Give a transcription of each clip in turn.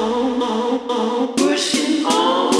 on, pushing on.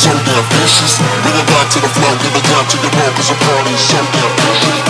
So damn vicious. Bring it back to the flow, give it down to your bro, cause the party's so damn vicious.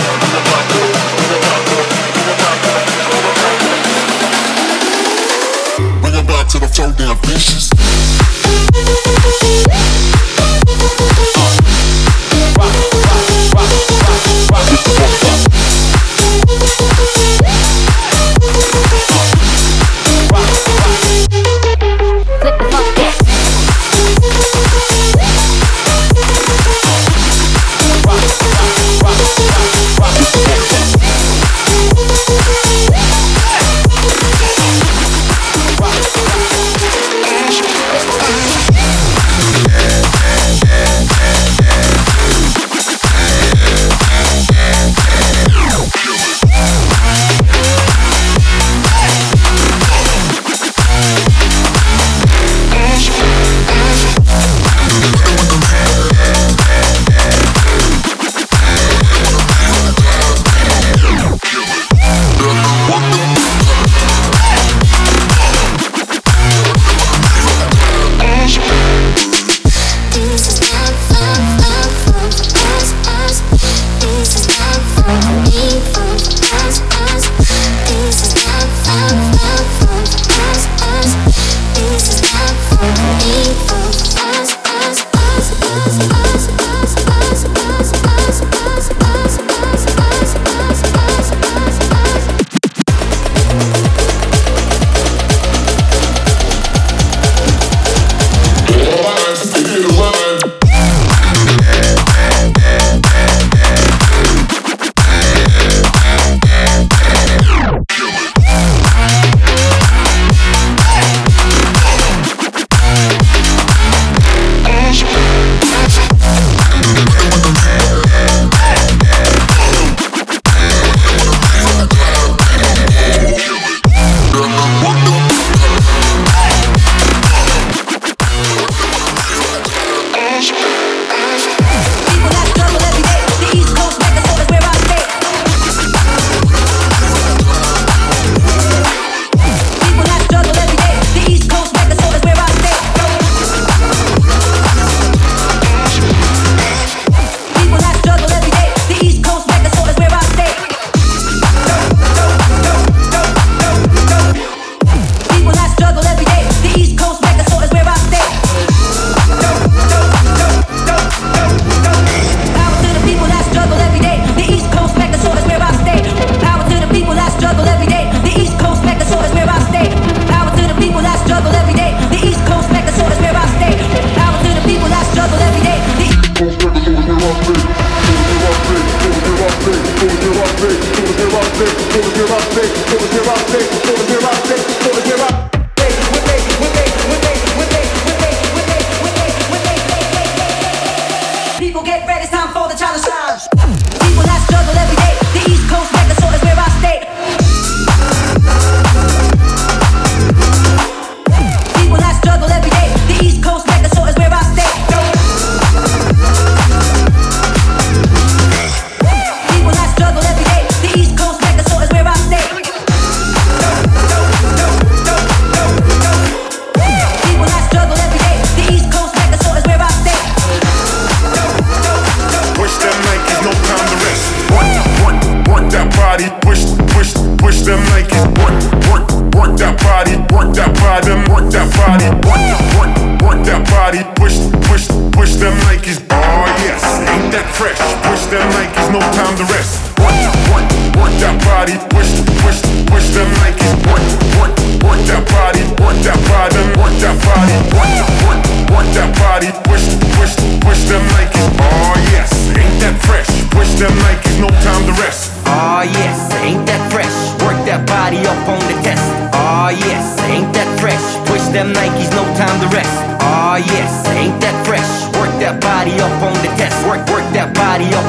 Take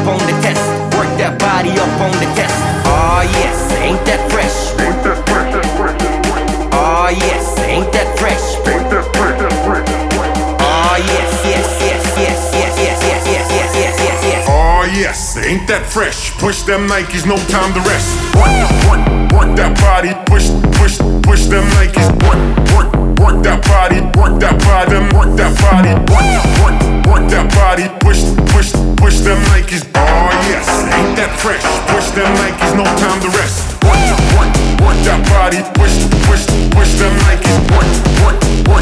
on the test. Work that body up on the test. Yes, ain't that fresh? Push them Nikes, no time to rest. Work, work, work that body, push, push, push them Nikes. Work, work, work that body, work that body, work that body. Work, work, work that body, push, push, push them Nikes. Oh yes, ain't that fresh? Push them Nikes, no time to rest. Work, work, work that body, push, push, push them Nikes. Work, work, work.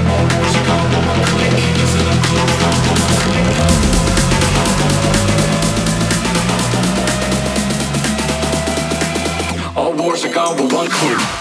All wars are gone with one clue.